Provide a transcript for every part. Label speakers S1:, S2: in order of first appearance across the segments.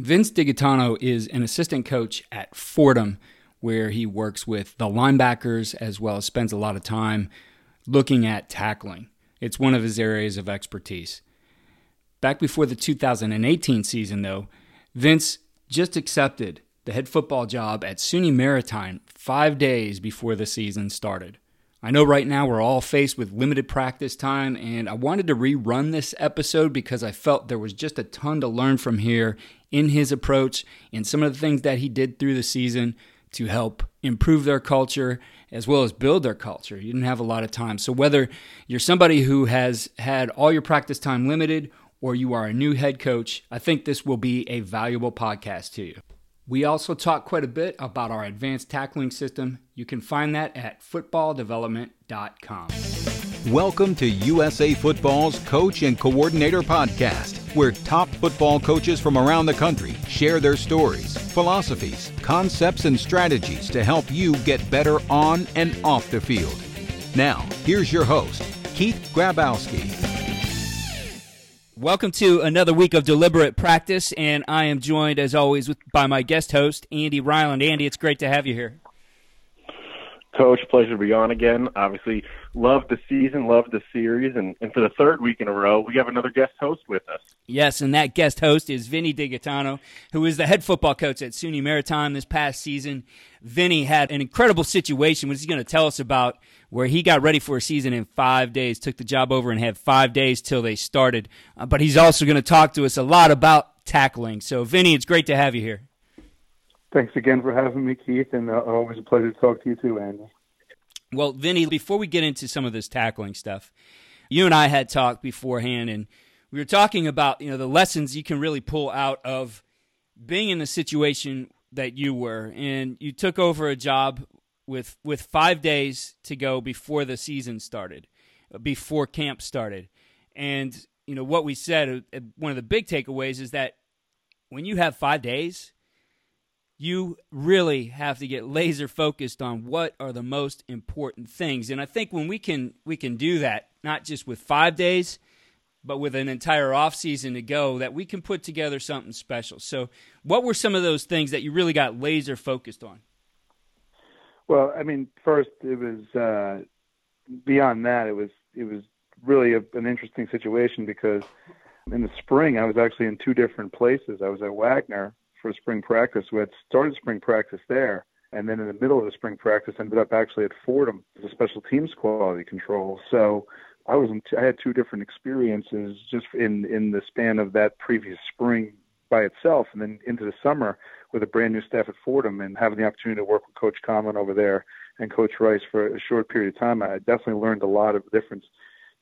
S1: Vince DiGaetano is an assistant coach at Fordham, where he works with the linebackers as well as spends a lot of time looking at tackling. It's one of his areas of expertise. Back before the 2018 season, though, Vince just accepted the head football job at SUNY Maritime five days before the season started. I know right now we're all faced with limited practice time, and I wanted to rerun this episode because I felt there was just a ton to learn from here in his approach and some of the things that he did through the season to help improve their culture as well as build their culture. You didn't have a lot of time. So, whether you're somebody who has had all your practice time limited or you are a new head coach, I think this will be a valuable podcast to you. We also talk quite a bit about our advanced tackling system. You can find that at footballdevelopment.com.
S2: Welcome to USA Football's Coach and Coordinator Podcast, where top football coaches from around the country share their stories, philosophies, concepts, and strategies to help you get better on and off the field. Now, here's your host, Keith Grabowski.
S1: Welcome to another week of deliberate practice, and I am joined, as always, with, by my guest host, Andy Ryland. Andy, it's great to have you here.
S3: Coach, pleasure to be on again. Obviously, love the season, love the series, and, and for the third week in a row, we have another guest host with us.
S1: Yes, and that guest host is Vinny DiGaetano, who is the head football coach at SUNY Maritime this past season. Vinny had an incredible situation, which he's going to tell us about where he got ready for a season in five days, took the job over and had five days till they started. Uh, but he's also going to talk to us a lot about tackling. So, Vinny, it's great to have you here.
S4: Thanks again for having me, Keith, and uh, always a pleasure to talk to you too, Andy.
S1: Well, Vinny, before we get into some of this tackling stuff, you and I had talked beforehand, and we were talking about you know the lessons you can really pull out of being in the situation that you were, and you took over a job with with five days to go before the season started, before camp started, and you know what we said. Uh, one of the big takeaways is that when you have five days, you really have to get laser focused on what are the most important things. And I think when we can we can do that, not just with five days, but with an entire off season to go, that we can put together something special. So, what were some of those things that you really got laser focused on?
S4: Well, I mean, first it was uh, beyond that. It was it was really a, an interesting situation because in the spring I was actually in two different places. I was at Wagner for spring practice. We had started spring practice there, and then in the middle of the spring practice ended up actually at Fordham as a special teams quality control. So I was in, I had two different experiences just in in the span of that previous spring by itself, and then into the summer with a brand new staff at Fordham and having the opportunity to work with Coach Conlin over there and Coach Rice for a short period of time, I definitely learned a lot of different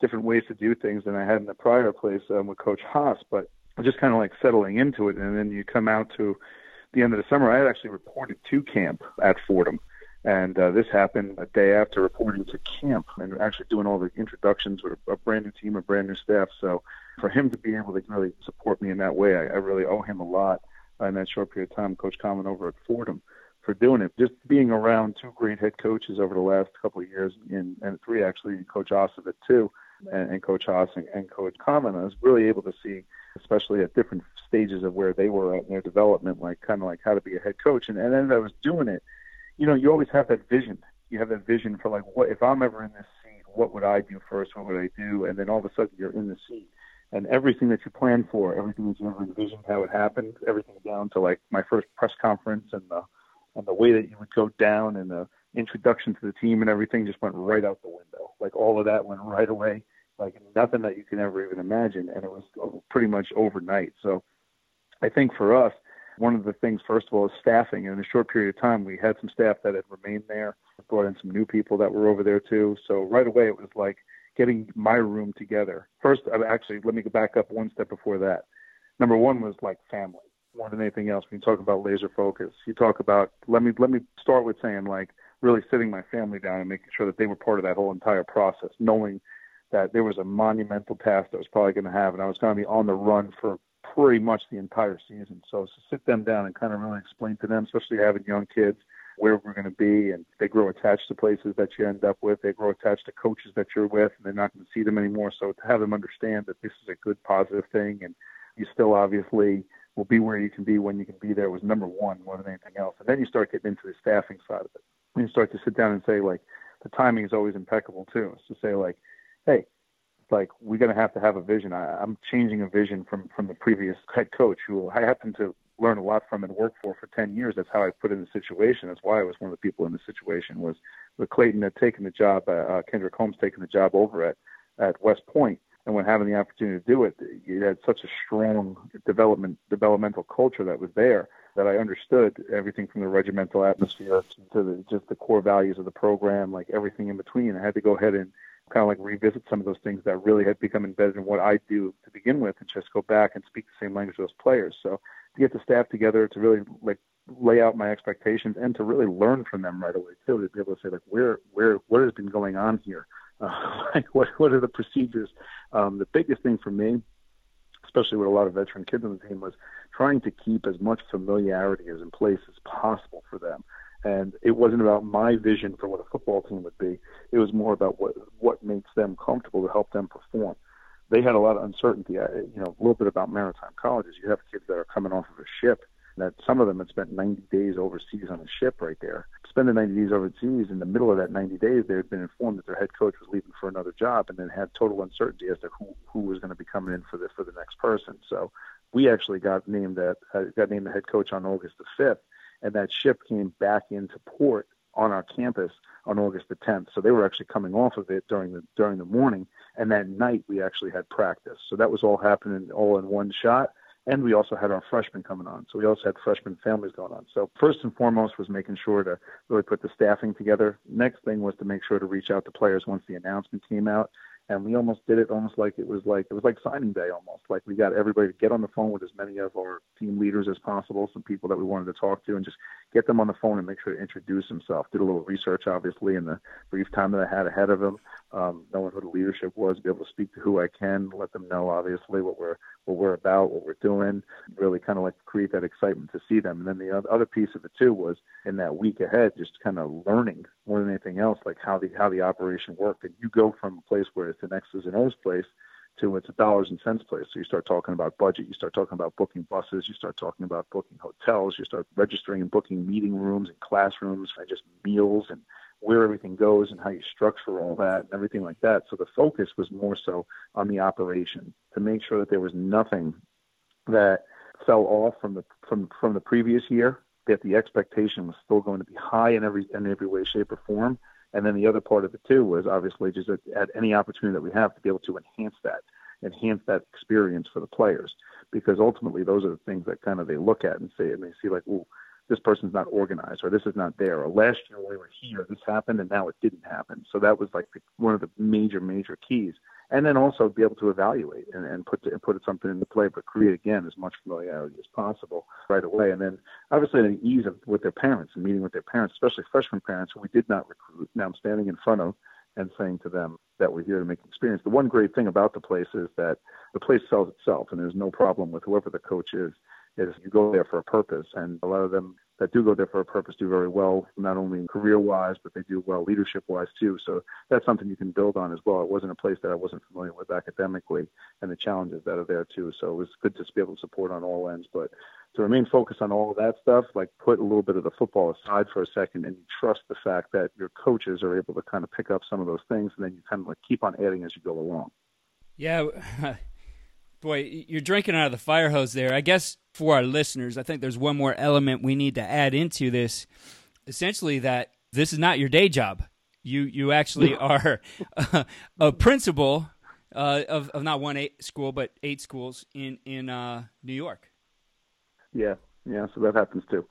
S4: different ways to do things than I had in the prior place um, with Coach Haas. But just kind of like settling into it, and then you come out to the end of the summer. I had actually reported to camp at Fordham. And uh, this happened a day after reporting to camp and actually doing all the introductions with a, a brand new team, a brand new staff. So for him to be able to really support me in that way, I, I really owe him a lot in that short period of time, Coach Conlin over at Fordham for doing it. Just being around two great head coaches over the last couple of years, in, and three actually, Coach Ossovic too, and, and Coach Haas and, and Coach Conlin, I was really able to see, especially at different stages of where they were at in their development, like kind of like how to be a head coach. And, and as I was doing it, you know, you always have that vision. You have that vision for like, what if I'm ever in this seat? What would I do first? What would I do? And then all of a sudden, you're in the seat and everything that you planned for, everything that you ever envisioned how it happened, everything down to like my first press conference and the and the way that you would go down and the introduction to the team and everything just went right out the window. Like all of that went right away, like nothing that you can ever even imagine, and it was pretty much overnight. So I think for us, one of the things, first of all, is staffing. And in a short period of time, we had some staff that had remained there, brought in some new people that were over there too. So right away, it was like getting my room together. First, actually, let me go back up one step before that. Number one was like family more than anything else. When you talk about laser focus, you talk about let me let me start with saying like really sitting my family down and making sure that they were part of that whole entire process, knowing that there was a monumental task that was probably going to have, and I was going to be on the run for pretty much the entire season. So to sit them down and kind of really explain to them, especially having young kids, where we're going to be, and they grow attached to places that you end up with. They grow attached to coaches that you're with, and they're not going to see them anymore. So to have them understand that this is a good, positive thing, and you still obviously will be where you can be when you can be there was number one more than anything else. And then you start getting into the staffing side of it. And you start to sit down and say like the timing is always impeccable too. It's to say like, hey, like we're going to have to have a vision. I, I'm changing a vision from from the previous head coach who I happen to learn a lot from and work for for 10 years. That's how I put in the situation. That's why I was one of the people in the situation was with Clayton had taken the job, uh, uh, Kendrick Holmes taking the job over at, at West Point. And when having the opportunity to do it, you had such a strong development, developmental culture that was there that I understood everything from the regimental atmosphere to the, just the core values of the program, like everything in between. I had to go ahead and kind of like revisit some of those things that really had become embedded in what I do to begin with and just go back and speak the same language as those players. So to get the staff together to really like lay out my expectations and to really learn from them right away too, to be able to say like where where what has been going on here, uh, like what what are the procedures. Um, the biggest thing for me, especially with a lot of veteran kids on the team, was trying to keep as much familiarity as in place as possible for them. And it wasn't about my vision for what a football team would be. It was more about what what makes them comfortable to help them perform. They had a lot of uncertainty. You know, a little bit about maritime colleges. You have kids that are coming off of a ship that some of them had spent 90 days overseas on a ship right there. Spending 90 days overseas, in the middle of that 90 days, they had been informed that their head coach was leaving for another job, and then had total uncertainty as to who who was going to be coming in for the for the next person. So we actually got named that uh, got named the head coach on August the 5th and that ship came back into port on our campus on August the 10th. So they were actually coming off of it during the during the morning, and that night we actually had practice. So that was all happening all in one shot. And we also had our freshmen coming on. So we also had freshman families going on. So first and foremost was making sure to really put the staffing together. Next thing was to make sure to reach out to players once the announcement came out and we almost did it almost like it was like it was like signing day almost. Like we got everybody to get on the phone with as many of our team leaders as possible some people that we wanted to talk to and just get them on the phone and make sure to introduce himself. Did a little research obviously in the brief time that i had ahead of him um, knowing who the leadership was be able to speak to who i can let them know obviously what we're what we're about what we're doing really kind of like create that excitement to see them and then the other piece of it too was in that week ahead just kind of learning more than anything else like how the how the operation worked and you go from a place where it's an X's and O's place to it's a dollars and cents place. So you start talking about budget, you start talking about booking buses, you start talking about booking hotels, you start registering and booking meeting rooms and classrooms and just meals and where everything goes and how you structure all that and everything like that. So the focus was more so on the operation to make sure that there was nothing that fell off from the from from the previous year, that the expectation was still going to be high in every in every way, shape, or form, and then the other part of it too was obviously just at, at any opportunity that we have to be able to enhance that, enhance that experience for the players, because ultimately those are the things that kind of they look at and say and they see like, oh, this person's not organized or this is not there or last year we were here this happened and now it didn't happen. So that was like the, one of the major major keys and then also be able to evaluate and, and put to, put something into play, but create again as much familiarity as possible right away. And then obviously the ease of with their parents and meeting with their parents, especially freshman parents who we did not recruit. Now I'm standing in front of and saying to them that we're here to make experience. The one great thing about the place is that the place sells itself, and there's no problem with whoever the coach is. Is you go there for a purpose, and a lot of them that do go there for a purpose do very well, not only career wise, but they do well leadership wise too. So that's something you can build on as well. It wasn't a place that I wasn't familiar with academically and the challenges that are there too. So it was good to be able to support on all ends. But to remain focused on all of that stuff, like put a little bit of the football aside for a second and you trust the fact that your coaches are able to kind of pick up some of those things and then you kind of like keep on adding as you go along.
S1: Yeah. Boy, you're drinking out of the fire hose there. I guess for our listeners, I think there's one more element we need to add into this. Essentially, that this is not your day job. You you actually are a, a principal uh, of of not one eight school but eight schools in in uh, New York.
S4: Yeah, yeah. So that happens too.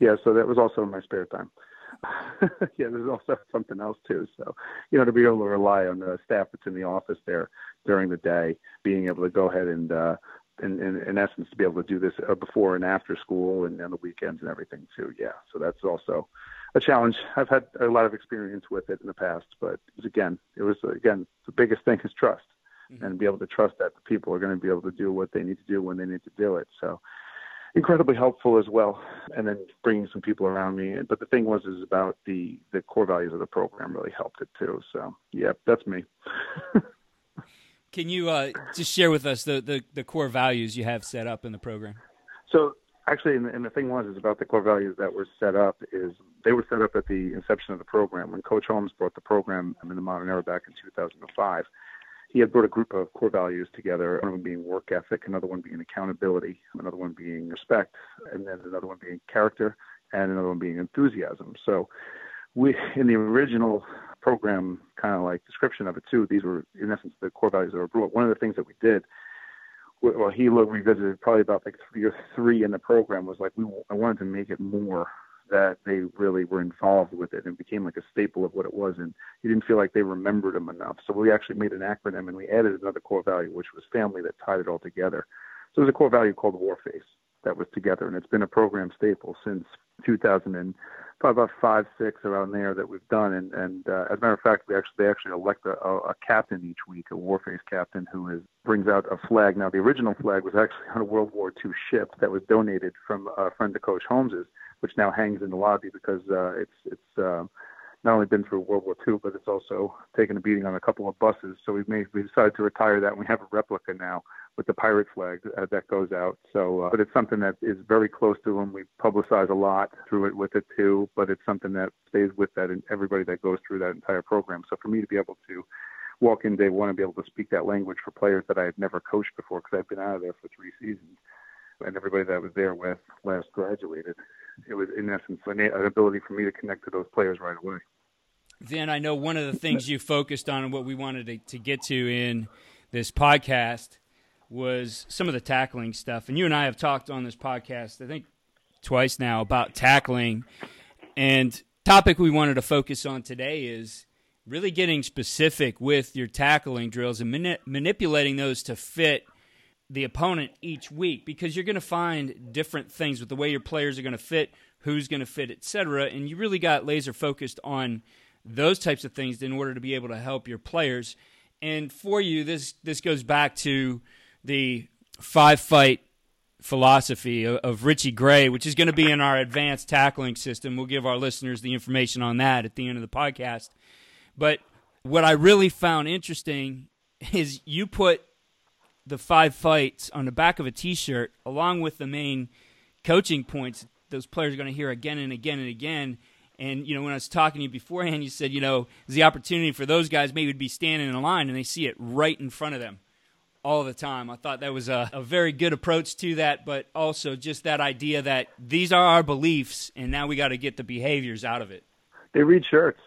S4: Yeah. So that was also in my spare time. yeah, there's also something else too. So, you know, to be able to rely on the staff that's in the office there during the day, being able to go ahead and, uh, in, in, in essence, to be able to do this uh, before and after school and on the weekends and everything too. Yeah, so that's also a challenge. I've had a lot of experience with it in the past, but it was, again, it was again the biggest thing is trust, mm-hmm. and be able to trust that the people are going to be able to do what they need to do when they need to do it. So incredibly helpful as well. And then bringing some people around me. But the thing was, is about the the core values of the program really helped it too. So yeah, that's me.
S1: Can you uh, just share with us the, the, the core values you have set up in the program?
S4: So actually, and the, and the thing was is about the core values that were set up is they were set up at the inception of the program when Coach Holmes brought the program in the modern era back in 2005. He had brought a group of core values together, one of them being work ethic, another one being accountability, another one being respect, and then another one being character, and another one being enthusiasm. So we in the original program kind of like description of it too. These were in essence the core values that were brought one of the things that we did well he looked revisited probably about like or three in the program was like we i wanted to make it more that they really were involved with it and became like a staple of what it was and you didn't feel like they remembered them enough. So we actually made an acronym and we added another core value which was family that tied it all together. So there's a core value called warface that was together and it's been a program staple since 2000 and probably about five, six around there that we've done. And, and uh, as a matter of fact, we actually they actually elect a, a captain each week, a warface captain who is brings out a flag. Now, the original flag was actually on a World War II ship that was donated from a friend of Coach Holmes's, which now hangs in the lobby because uh, it's it's. Uh, not only been through World War II, but it's also taken a beating on a couple of buses. So we made we decided to retire that, and we have a replica now with the pirate flag uh, that goes out. So, uh, but it's something that is very close to them. We publicize a lot through it with it too, but it's something that stays with that and everybody that goes through that entire program. So for me to be able to walk in day one and be able to speak that language for players that I had never coached before because I've been out of there for three seasons, and everybody that I was there with last graduated, it was in essence an, an ability for me to connect to those players right away.
S1: Then I know one of the things you focused on and what we wanted to, to get to in this podcast was some of the tackling stuff. And you and I have talked on this podcast, I think twice now, about tackling. And topic we wanted to focus on today is really getting specific with your tackling drills and mani- manipulating those to fit the opponent each week because you're going to find different things with the way your players are going to fit, who's going to fit, etc. And you really got laser focused on those types of things in order to be able to help your players. And for you, this this goes back to the five fight philosophy of, of Richie Gray, which is going to be in our advanced tackling system. We'll give our listeners the information on that at the end of the podcast. But what I really found interesting is you put the five fights on the back of a T-shirt along with the main coaching points. Those players are going to hear again and again and again. And you know, when I was talking to you beforehand, you said, you know, the opportunity for those guys maybe would be standing in a line and they see it right in front of them all the time. I thought that was a, a very good approach to that, but also just that idea that these are our beliefs, and now we got to get the behaviors out of it.
S4: They read shirts.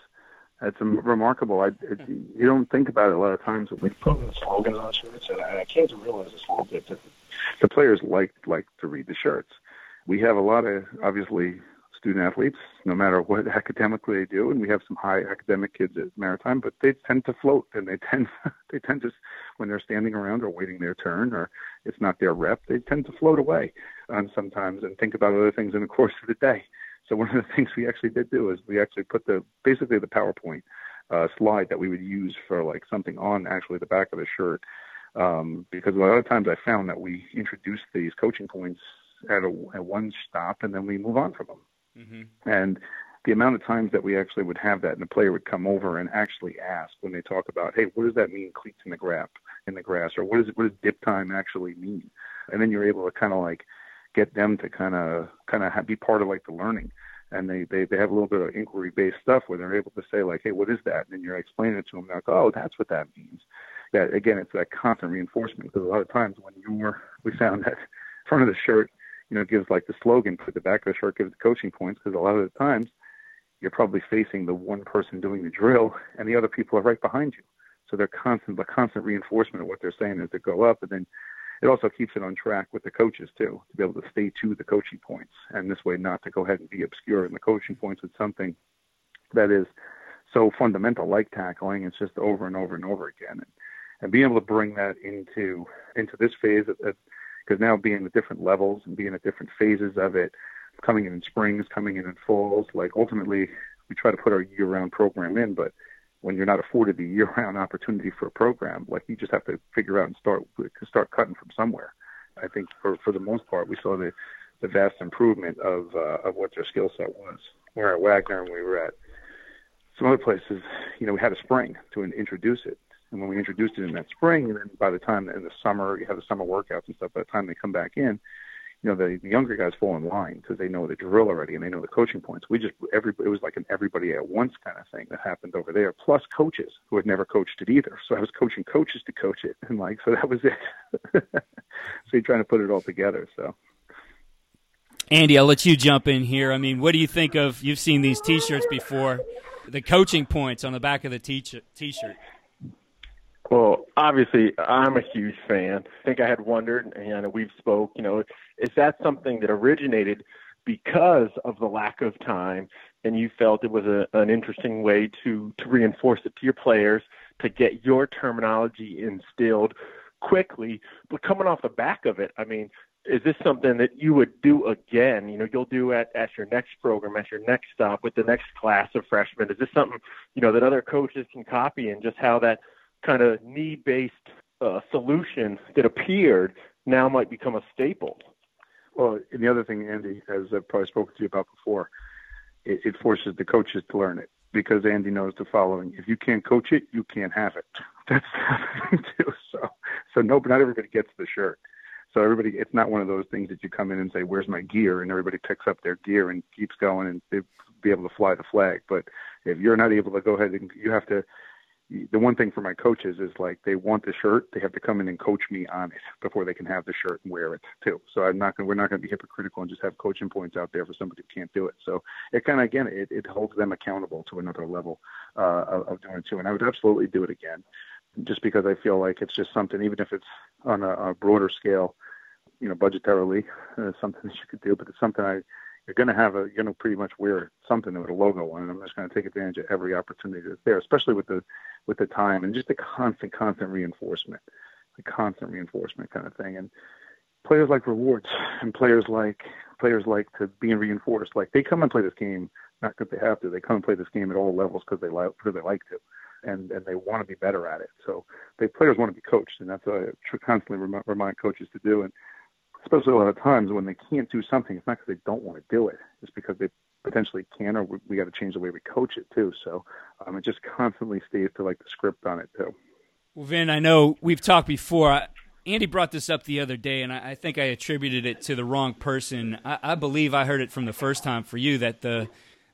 S4: That's remarkable. I, it, you don't think about it a lot of times when we put the slogans on shirts, and I came to realize this a little bit that the players like like to read the shirts. We have a lot of obviously student athletes, no matter what academically they do, and we have some high academic kids at Maritime, but they tend to float and they tend they tend to when they're standing around or waiting their turn or it's not their rep, they tend to float away um, sometimes and think about other things in the course of the day. So one of the things we actually did do is we actually put the basically the PowerPoint uh, slide that we would use for like something on actually the back of the shirt. Um, because a lot of times I found that we introduce these coaching points at, a, at one stop and then we move on from them. Mm-hmm. And the amount of times that we actually would have that and the player would come over and actually ask when they talk about, hey, what does that mean, cleats in the grass, in the grass, or what is what does dip time actually mean? And then you're able to kind of like get them to kind of kind of be part of like the learning. And they, they they have a little bit of inquiry based stuff where they're able to say like, hey, what is that? And then you're explaining it to them They're like, oh, that's what that means. That again, it's that constant reinforcement because a lot of times when you're, we found that front of the shirt you know, gives like the slogan, put the back of the shirt gives the coaching points, because a lot of the times you're probably facing the one person doing the drill and the other people are right behind you. So they're constant, the constant reinforcement of what they're saying is to go up. And then it also keeps it on track with the coaches too, to be able to stay to the coaching points. And this way not to go ahead and be obscure in the coaching points with something that is so fundamental like tackling. It's just over and over and over again. And, and being able to bring that into, into this phase because now being at different levels and being at different phases of it, coming in in springs, coming in in falls, like ultimately we try to put our year-round program in, but when you're not afforded the year-round opportunity for a program, like you just have to figure out and start start cutting from somewhere. I think for for the most part, we saw the the vast improvement of uh, of what their skill set was. We're at Wagner and we were at some other places. You know, we had a spring to introduce it, and when we introduced it in that spring, and then by the time in the summer you have the summer workouts and stuff, by the time they come back in, you know, the, the younger guys fall in line because they know the drill already and they know the coaching points. We just every it was like an everybody at once kind of thing that happened over there. Plus coaches who had never coached it either. So I was coaching coaches to coach it, and like so that was it. so you're trying to put it all together. So.
S1: Andy, I'll let you jump in here. I mean, what do you think of? You've seen these T-shirts before. The coaching points on the back of the t-shirt.
S3: Well, obviously, I'm a huge fan. I think I had wondered, and we've spoke. You know, is that something that originated because of the lack of time, and you felt it was a, an interesting way to to reinforce it to your players to get your terminology instilled quickly? But coming off the back of it, I mean, is this something that you would do again? You know, you'll do at at your next program, at your next stop with the next class of freshmen. Is this something you know that other coaches can copy, and just how that kind of need-based uh, solution that appeared now might become a staple.
S4: Well, and the other thing, Andy, as I've probably spoken to you about before, it, it forces the coaches to learn it because Andy knows the following: if you can't coach it, you can't have it. That's the thing too. So, so no, not everybody gets the shirt. So everybody, it's not one of those things that you come in and say, "Where's my gear?" and everybody picks up their gear and keeps going and be able to fly the flag. But if you're not able to go ahead and you have to the one thing for my coaches is like they want the shirt, they have to come in and coach me on it before they can have the shirt and wear it too. So I'm not going we're not going to be hypocritical and just have coaching points out there for somebody who can't do it. So it kind of again it, it holds them accountable to another level uh, of, of doing it too. And I would absolutely do it again, just because I feel like it's just something even if it's on a, a broader scale, you know, budgetarily, uh, something that you could do, but it's something I you're going to have a, you're going to pretty much wear something with a logo on it. I'm just going to take advantage of every opportunity that's there, especially with the, with the time and just the constant, constant reinforcement, the constant reinforcement kind of thing. And players like rewards and players like, players like to being reinforced. Like they come and play this game, not because they have to, they come and play this game at all levels because they like, because they like to. And, and they want to be better at it. So they players want to be coached, and that's what I constantly remind coaches to do. And especially a lot of times when they can't do something, it's not because they don't want to do it. It's because they potentially can, or we, we got to change the way we coach it too. So um, it just constantly stays to like the script on it too.
S1: Well, Vin, I know we've talked before. Andy brought this up the other day, and I, I think I attributed it to the wrong person. I, I, believe I heard it from the first time for you that the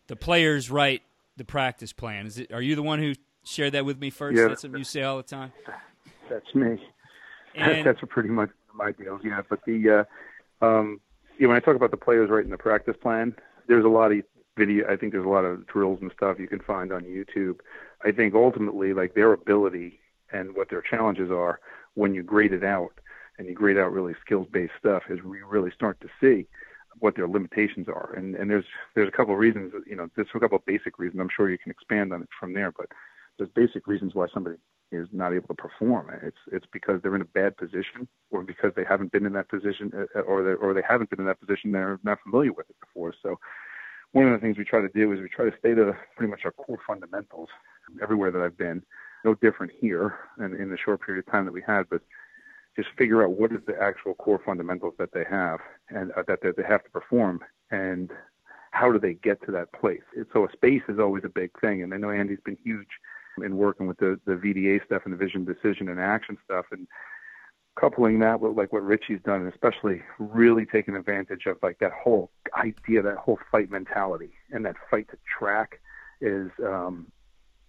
S1: the players write the practice plan. Is it? Are you the one who shared that with me first?
S4: Yeah,
S1: that's what you say all the time.
S4: That's me. And, that's pretty much my deals, yeah. But the uh, um, you know, when I talk about the players writing the practice plan, there's a lot of video. I think there's a lot of drills and stuff you can find on YouTube. I think ultimately, like their ability and what their challenges are when you grade it out and you grade out really skills-based stuff, is we really start to see what their limitations are. And and there's there's a couple of reasons. You know, there's a couple of basic reasons. I'm sure you can expand on it from there, but there's basic reasons why somebody is not able to perform. It's it's because they're in a bad position, or because they haven't been in that position, uh, or they or they haven't been in that position. They're not familiar with it before. So, one of the things we try to do is we try to stay to pretty much our core fundamentals everywhere that I've been. No different here, and in the short period of time that we had, but just figure out what is the actual core fundamentals that they have and uh, that, that they have to perform, and how do they get to that place. So a space is always a big thing, and I know Andy's been huge in working with the the VDA stuff and the vision, decision, and action stuff, and coupling that with like what Richie's done, and especially really taking advantage of like that whole idea, that whole fight mentality, and that fight to track is, um,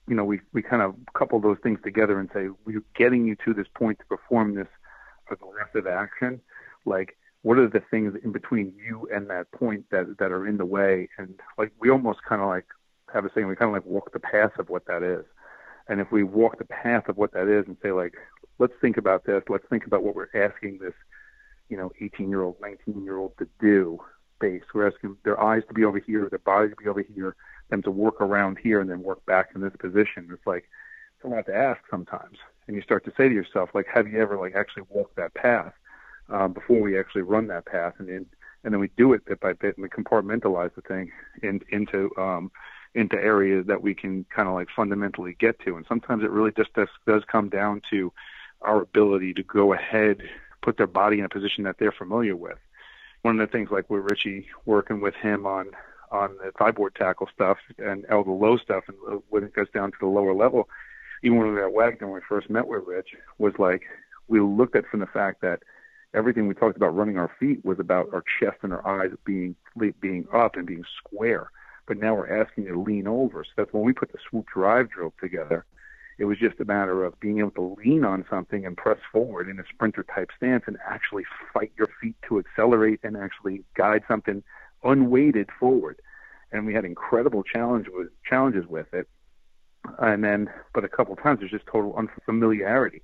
S4: you know, we we kind of couple those things together and say we're getting you to this point to perform this aggressive action, like what are the things in between you and that point that that are in the way? And like we almost kind of like have a saying we kind of like walk the path of what that is and if we walk the path of what that is and say like, let's think about this, let's think about what we're asking this, you know, 18 year old, 19 year old to do base. We're asking their eyes to be over here, their body to be over here, them to work around here and then work back in this position. It's like, it's a lot to ask sometimes. And you start to say to yourself, like, have you ever like actually walked that path um, before we actually run that path? And then, and then we do it bit by bit and we compartmentalize the thing in, into, um, into areas that we can kind of like fundamentally get to. And sometimes it really just does, does come down to our ability to go ahead, put their body in a position that they're familiar with. One of the things like with Richie working with him on on the thigh board tackle stuff and elbow low stuff, and when it goes down to the lower level, even when we were at Wagner when we first met with Rich, was like we looked at from the fact that everything we talked about running our feet was about our chest and our eyes being being up and being square. But now we're asking you to lean over. So that's when we put the swoop drive drill together. It was just a matter of being able to lean on something and press forward in a sprinter type stance and actually fight your feet to accelerate and actually guide something unweighted forward. And we had incredible challenge with, challenges with it. And then, but a couple of times there's just total unfamiliarity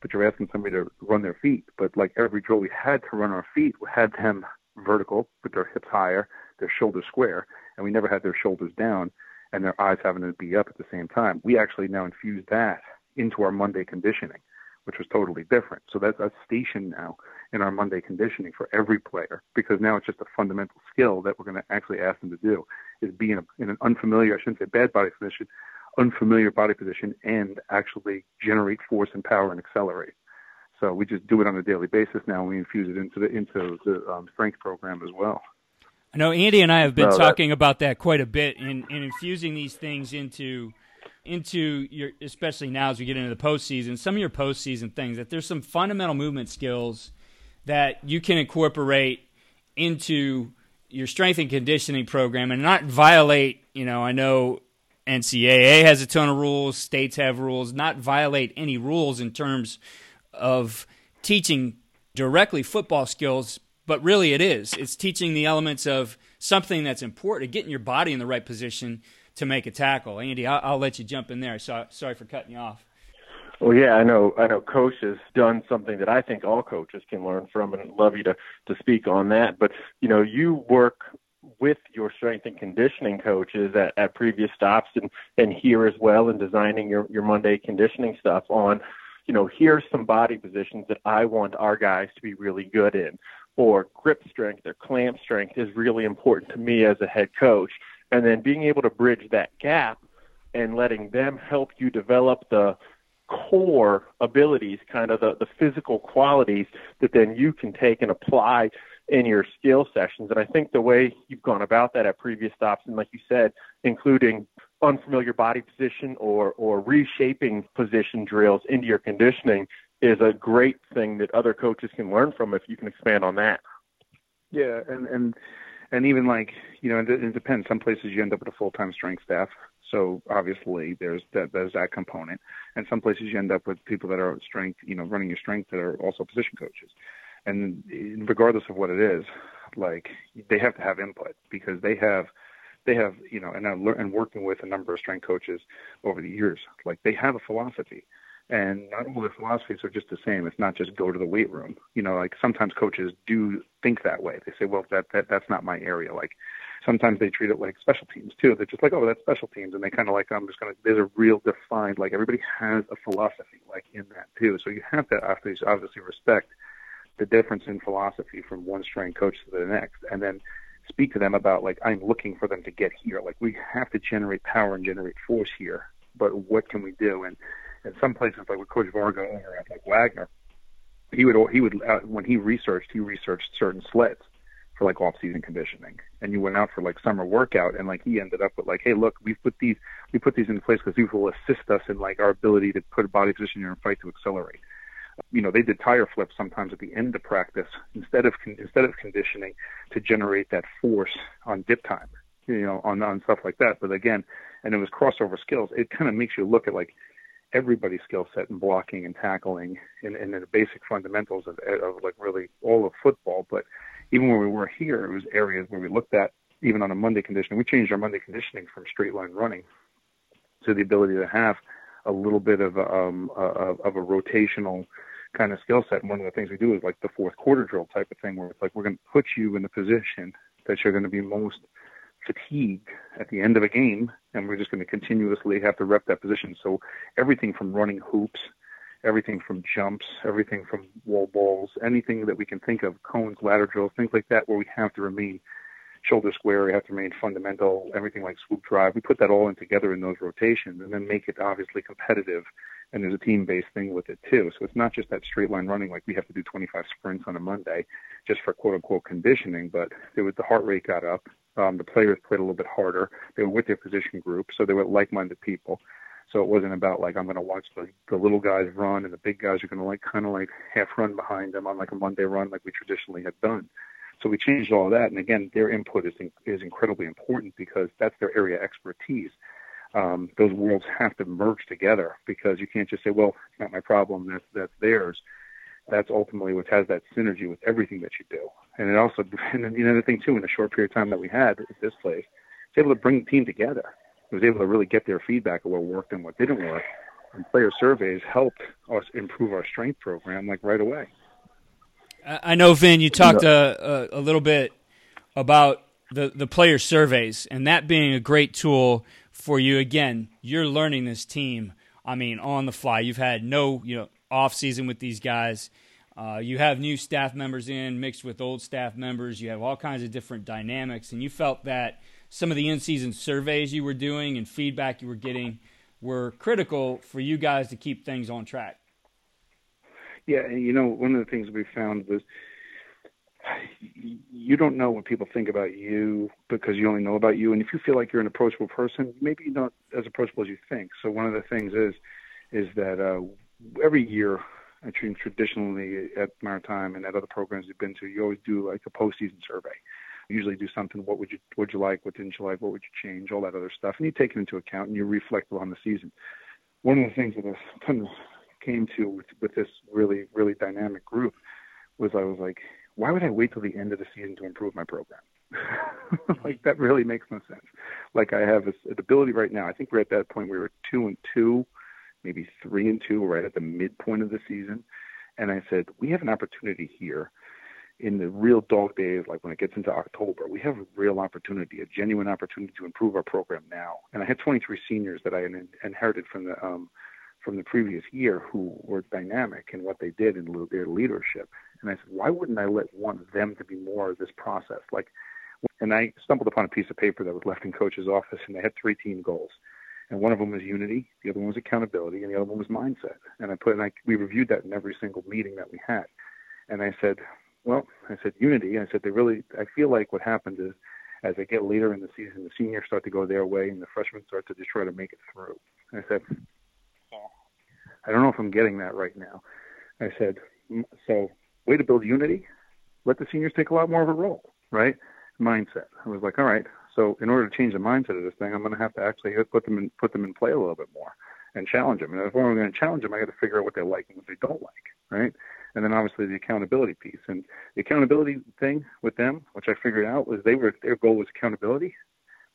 S4: but you're asking somebody to run their feet. But like every drill we had to run our feet, we had them vertical with their hips higher, their shoulders square, and we never had their shoulders down and their eyes having to be up at the same time. We actually now infused that into our Monday conditioning, which was totally different. So that's a station now in our Monday conditioning for every player because now it's just a fundamental skill that we're going to actually ask them to do is be in, a, in an unfamiliar, I shouldn't say bad body position, unfamiliar body position and actually generate force and power and accelerate. So we just do it on a daily basis now. And we infuse it into the into the um, strength program as well.
S1: I know Andy and I have been no, talking about that quite a bit in, in infusing these things into into your especially now as we get into the postseason, some of your postseason things that there's some fundamental movement skills that you can incorporate into your strength and conditioning program and not violate. You know, I know NCAA has a ton of rules, states have rules, not violate any rules in terms of teaching directly football skills, but really it is. It's teaching the elements of something that's important, getting your body in the right position to make a tackle. Andy, I'll, I'll let you jump in there. So, sorry for cutting you off.
S3: Well, yeah, I know. I know. Coach has done something that I think all coaches can learn from, and love you to to speak on that. But you know, you work with your strength and conditioning coaches at, at previous stops and, and here as well in designing your, your Monday conditioning stuff on, you know, here's some body positions that I want our guys to be really good in. Or grip strength or clamp strength is really important to me as a head coach. And then being able to bridge that gap and letting them help you develop the core abilities, kind of the, the physical qualities that then you can take and apply in your skill sessions. And I think the way you've gone about that at previous stops, and like you said, including unfamiliar body position or, or reshaping position drills into your conditioning is a great thing that other coaches can learn from if you can expand on that.
S4: Yeah, and and and even like you know, it, it depends. Some places you end up with a full time strength staff, so obviously there's that there's that component, and some places you end up with people that are strength, you know, running your strength that are also position coaches and regardless of what it is, like they have to have input because they have they have you know and I learn, and working with a number of strength coaches over the years, like they have a philosophy. And not all their philosophies are just the same. It's not just go to the weight room. You know, like sometimes coaches do think that way. They say, well, that, that that's not my area. Like sometimes they treat it like special teams too. They're just like, oh, that's special teams, and they kind of like, I'm just gonna. There's a real defined like everybody has a philosophy like in that too. So you have to obviously obviously respect the difference in philosophy from one strength coach to the next, and then speak to them about like I'm looking for them to get here. Like we have to generate power and generate force here, but what can we do? And in some places, like with Coach Varga at like Wagner, he would he would uh, when he researched, he researched certain sleds for like off season conditioning, and you went out for like summer workout, and like he ended up with like, hey, look, we've put these we put these in place because these will assist us in like our ability to put a body position in a fight to accelerate you know, they did tire flips sometimes at the end of practice instead of instead of conditioning to generate that force on dip time, you know, on on stuff like that. But again, and it was crossover skills. It kind of makes you look at like everybody's skill set in blocking and tackling and, and the basic fundamentals of, of like really all of football. But even when we were here, it was areas where we looked at even on a Monday conditioning. We changed our Monday conditioning from straight line running to the ability to have a little bit of a, um, of, of a rotational kind of skill set. And one of the things we do is like the fourth quarter drill type of thing, where it's like we're going to put you in the position that you're going to be most fatigued at the end of a game, and we're just going to continuously have to rep that position. So everything from running hoops, everything from jumps, everything from wall balls, anything that we can think of, cones, ladder drills, things like that, where we have to remain shoulder square, we have to remain fundamental, everything like swoop drive. We put that all in together in those rotations and then make it obviously competitive and there's a team based thing with it too. So it's not just that straight line running like we have to do 25 sprints on a Monday just for quote unquote conditioning, but it was the heart rate got up. Um, the players played a little bit harder. They were with their position group, so they were like minded people. So it wasn't about like I'm going to watch the, the little guys run and the big guys are going to like kind of like half run behind them on like a Monday run like we traditionally had done. So we changed all that, and again, their input is is incredibly important because that's their area expertise. Um, those worlds have to merge together because you can't just say, "Well, it's not my problem. That's that's theirs." That's ultimately what has that synergy with everything that you do. And it also, and then, you know, the thing too, in the short period of time that we had at this place, it's able to bring the team together. It was able to really get their feedback of what worked and what didn't work. And player surveys helped us improve our strength program like right away.
S1: I know, Vin, you talked a, a, uh, uh, a little bit about the, the player surveys and that being a great tool for you. Again, you're learning this team. I mean, on the fly. You've had no, you know, off season with these guys. Uh, you have new staff members in mixed with old staff members. You have all kinds of different dynamics, and you felt that some of the in-season surveys you were doing and feedback you were getting were critical for you guys to keep things on track.
S4: Yeah, and you know, one of the things we found was you don't know what people think about you because you only know about you. And if you feel like you're an approachable person, maybe you're not as approachable as you think. So one of the things is is that uh, every year, I think traditionally at Maritime and at other programs you've been to, you always do like a postseason survey. You usually do something. What would you would you like? What didn't you like? What would you change? All that other stuff, and you take it into account and you reflect on the season. One of the things that I kind of came to with, with this really, really dynamic group was I was like, why would I wait till the end of the season to improve my program? like that really makes no sense. Like I have an ability right now. I think we're at that point where we're two and two, maybe three and two, right at the midpoint of the season. And I said, we have an opportunity here in the real dog days, like when it gets into October, we have a real opportunity, a genuine opportunity to improve our program now. And I had 23 seniors that I inherited from the um, from the previous year who were dynamic in what they did in their leadership. And I said, why wouldn't I let of them to be more of this process? Like, and I stumbled upon a piece of paper that was left in coach's office, and they had three team goals. And one of them was unity, the other one was accountability, and the other one was mindset. And I put, and I, we reviewed that in every single meeting that we had. And I said, well, I said unity. I said they really. I feel like what happens is, as they get later in the season, the seniors start to go their way, and the freshmen start to just try to make it through. And I said, I don't know if I'm getting that right now. I said, so way to build unity. Let the seniors take a lot more of a role, right? Mindset. I was like, all right. So in order to change the mindset of this thing, I'm going to have to actually put them in put them in play a little bit more and challenge them. And if I'm going to challenge them, I got to figure out what they like and what they don't like, right? And then obviously the accountability piece. And the accountability thing with them, which I figured out, was they were their goal was accountability,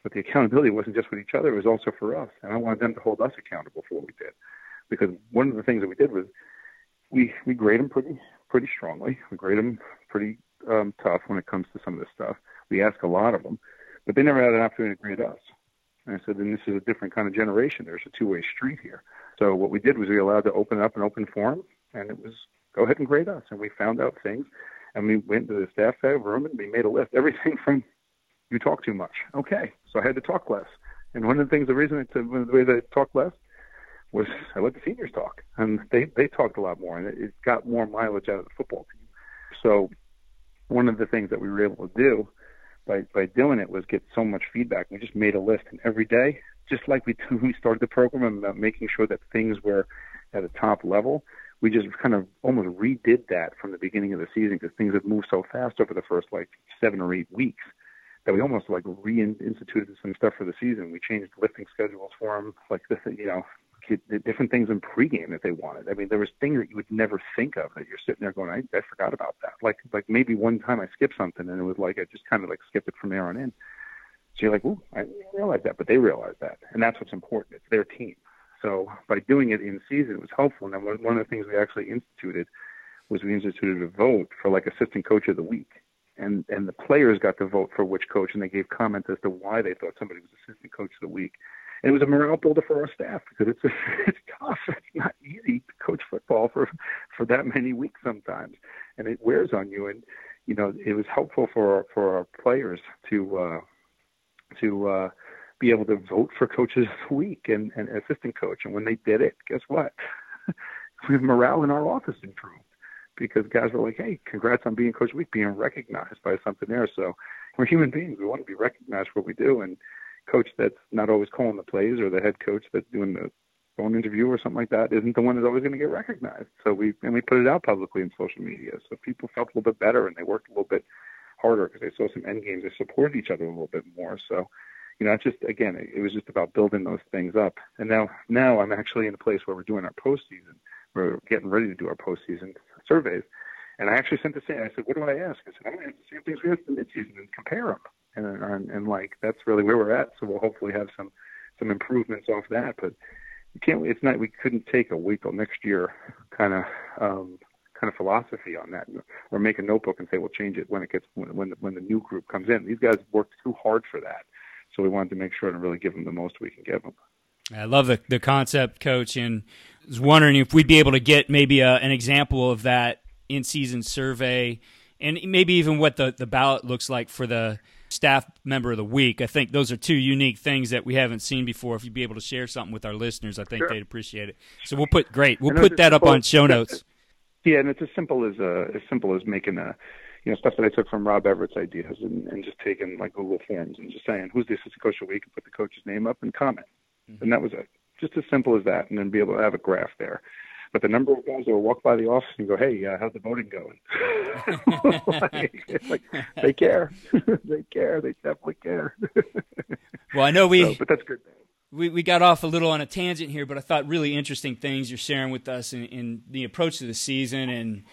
S4: but the accountability wasn't just with each other; it was also for us. And I wanted them to hold us accountable for what we did because one of the things that we did was we we grade them pretty pretty strongly. We grade them pretty um, tough when it comes to some of this stuff. We ask a lot of them, but they never had an opportunity to grade us. And I said, then this is a different kind of generation. There's a two-way street here. So what we did was we allowed to open up an open forum, and it was go ahead and grade us. And we found out things, and we went to the staff room and we made a list. Everything from you talk too much. Okay, so I had to talk less. And one of the things, the reason, it's, one of the ways I talk less was I let the seniors talk, and they they talked a lot more, and it, it got more mileage out of the football team. So one of the things that we were able to do by by doing it was get so much feedback. We just made a list, and every day, just like we we started the program about making sure that things were at a top level, we just kind of almost redid that from the beginning of the season because things had moved so fast over the first like seven or eight weeks that we almost like reinstituted some stuff for the season. We changed lifting schedules for them, like this, you know, different things in pregame that they wanted. I mean, there was things that you would never think of that you're sitting there going, I, I forgot about that. Like, like maybe one time I skipped something and it was like I just kind of like skipped it from there on in. So you're like, ooh, I didn't realize that, but they realized that, and that's what's important. It's their team. So by doing it in season, it was helpful. And then one of the things we actually instituted was we instituted a vote for like assistant coach of the week. And and the players got to vote for which coach, and they gave comments as to why they thought somebody was assistant coach of the week. It was a morale builder for our staff because it's it's tough. It's not easy to coach football for for that many weeks sometimes, and it wears on you. And you know, it was helpful for for our players to uh, to uh, be able to vote for coaches of the week and, and assistant coach. And when they did it, guess what? We have morale in our office improved because guys were like, "Hey, congrats on being coach of the week, being recognized by something there." So we're human beings; we want to be recognized for what we do, and coach that's not always calling the plays or the head coach that's doing the phone interview or something like that isn't the one that's always going to get recognized. So we and we put it out publicly in social media, so people felt a little bit better and they worked a little bit harder because they saw some end games. They supported each other a little bit more. So, you know, it's just again, it, it was just about building those things up. And now, now I'm actually in a place where we're doing our postseason. We're getting ready to do our postseason surveys. And I actually sent the same. I said, "What do I ask?" I said, "I'm going to ask the same things we asked the midseason and compare them." And, and and like that's really where we're at. So we'll hopefully have some some improvements off that. But you can't. It's not. We couldn't take a wait till next year kind of um, kind of philosophy on that, or make a notebook and say we'll change it when it gets when when the, when the new group comes in. These guys worked too hard for that, so we wanted to make sure to really give them the most we can give them.
S1: I love the the concept, coach, and I was wondering if we'd be able to get maybe a, an example of that in season survey, and maybe even what the the ballot looks like for the staff member of the week. I think those are two unique things that we haven't seen before. If you'd be able to share something with our listeners, I think sure. they'd appreciate it. So we'll put great. We'll put that up on show notes.
S4: Yeah, and it's as simple as uh, as simple as making a you know stuff that I took from Rob Everett's ideas and, and just taking like Google Forms and just saying who's the assistant coach of the week and put the coach's name up and comment, mm-hmm. and that was it. Just as simple as that, and then be able to have a graph there. But the number of guys that will walk by the office and go, "Hey, uh, how's the voting going?" like, like, they care, they care, they definitely care.
S1: well, I know we,
S4: so, but that's good.
S1: We, we got off a little on a tangent here, but I thought really interesting things you're sharing with us in, in the approach to the season. And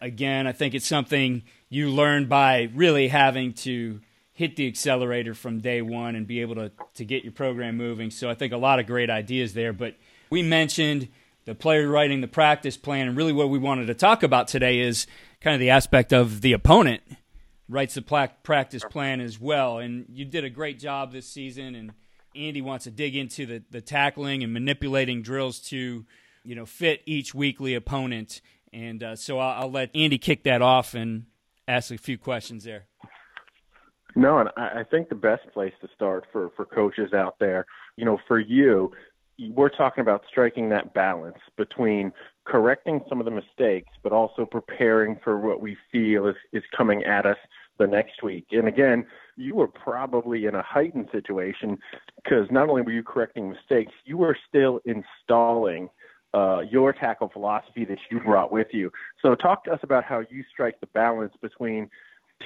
S1: again, I think it's something you learn by really having to hit the accelerator from day one and be able to, to get your program moving. So I think a lot of great ideas there. But we mentioned the player writing the practice plan. And really, what we wanted to talk about today is kind of the aspect of the opponent writes the practice plan as well. And you did a great job this season. And Andy wants to dig into the, the tackling and manipulating drills to, you know, fit each weekly opponent. And uh, so I'll, I'll, let Andy kick that off and ask a few questions there.
S3: No, and I think the best place to start for for coaches out there, you know, for you, we're talking about striking that balance between correcting some of the mistakes, but also preparing for what we feel is, is coming at us the next week. And again, you were probably in a heightened situation because not only were you correcting mistakes, you were still installing uh, your tackle philosophy that you brought with you. So, talk to us about how you strike the balance between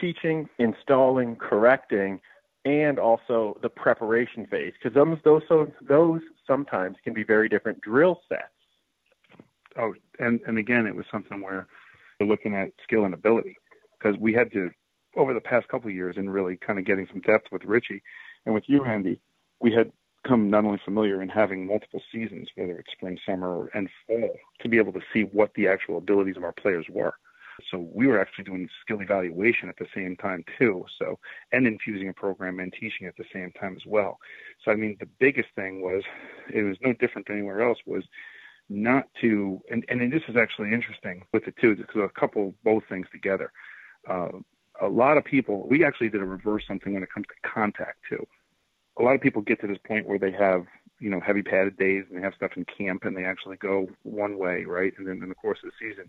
S3: teaching, installing, correcting, and also the preparation phase because those those those sometimes can be very different drill sets.
S4: Oh, and and again, it was something where we're looking at skill and ability because we had to over the past couple of years and really kind of getting some depth with Richie and with you, Andy. We had come not only familiar in having multiple seasons, whether it's spring, summer, and fall, to be able to see what the actual abilities of our players were. So we were actually doing skill evaluation at the same time too. So and infusing a program and teaching at the same time as well. So I mean, the biggest thing was it was no different than anywhere else was not to and and this is actually interesting with the two because a couple both things together. Uh, a lot of people we actually did a reverse something when it comes to contact too. A lot of people get to this point where they have you know heavy padded days and they have stuff in camp and they actually go one way right and then in the course of the season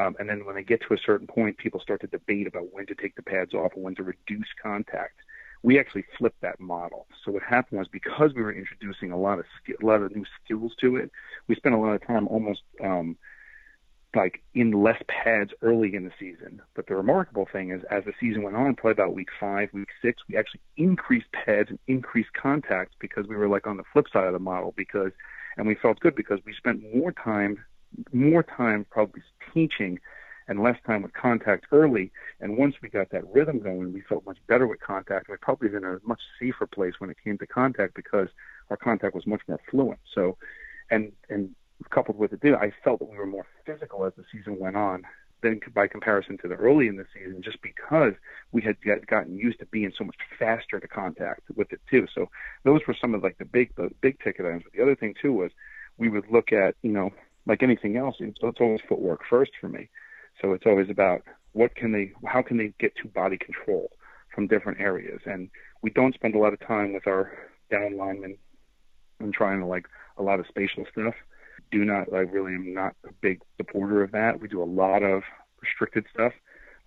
S4: um, and then when they get to a certain point, people start to debate about when to take the pads off and when to reduce contact. We actually flipped that model. So what happened was because we were introducing a lot of a lot of new skills to it, we spent a lot of time almost um, like in less pads early in the season. But the remarkable thing is, as the season went on, probably about week five, week six, we actually increased pads and increased contact because we were like on the flip side of the model because, and we felt good because we spent more time more time probably teaching and less time with contact early. And once we got that rhythm going, we felt much better with contact. We probably was in a much safer place when it came to contact because our contact was much more fluent. So, and and coupled with it, I felt that we were more physical as the season went on than by comparison to the early in the season, just because we had get, gotten used to being so much faster to contact with it too. So those were some of like the big the big ticket items. But the other thing too was we would look at you know like anything else, it's, it's always footwork first for me. So it's always about what can they, how can they get to body control from different areas. And we don't spend a lot of time with our down linemen and trying to like a lot of spatial stuff. Do not, I really am not a big supporter of that. We do a lot of restricted stuff,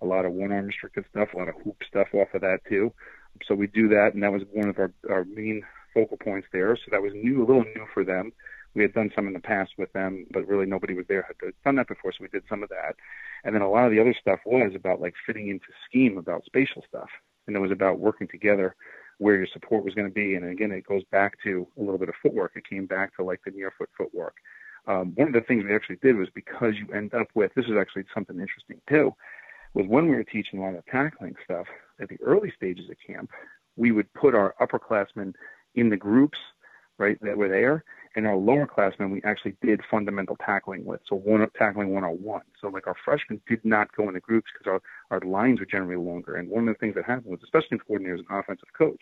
S4: a lot of one arm restricted stuff, a lot of hoop stuff off of that too. So we do that, and that was one of our, our main focal points there. So that was new, a little new for them We had done some in the past with them, but really nobody was there had done that before, so we did some of that. And then a lot of the other stuff was about like fitting into scheme about spatial stuff, and it was about working together where your support was going to be. And again, it goes back to a little bit of footwork. It came back to like the near foot footwork. Um, one of the things we actually did was because you end up with this is actually something interesting too, was when we were teaching a lot of tackling stuff at the early stages of camp, we would put our upperclassmen in the groups, right, that were there, and our lower classmen we actually did fundamental tackling with, so one tackling 101. So like our freshmen did not go into groups because our our lines were generally longer. And one of the things that happened was the special teams coordinator is an offensive coach.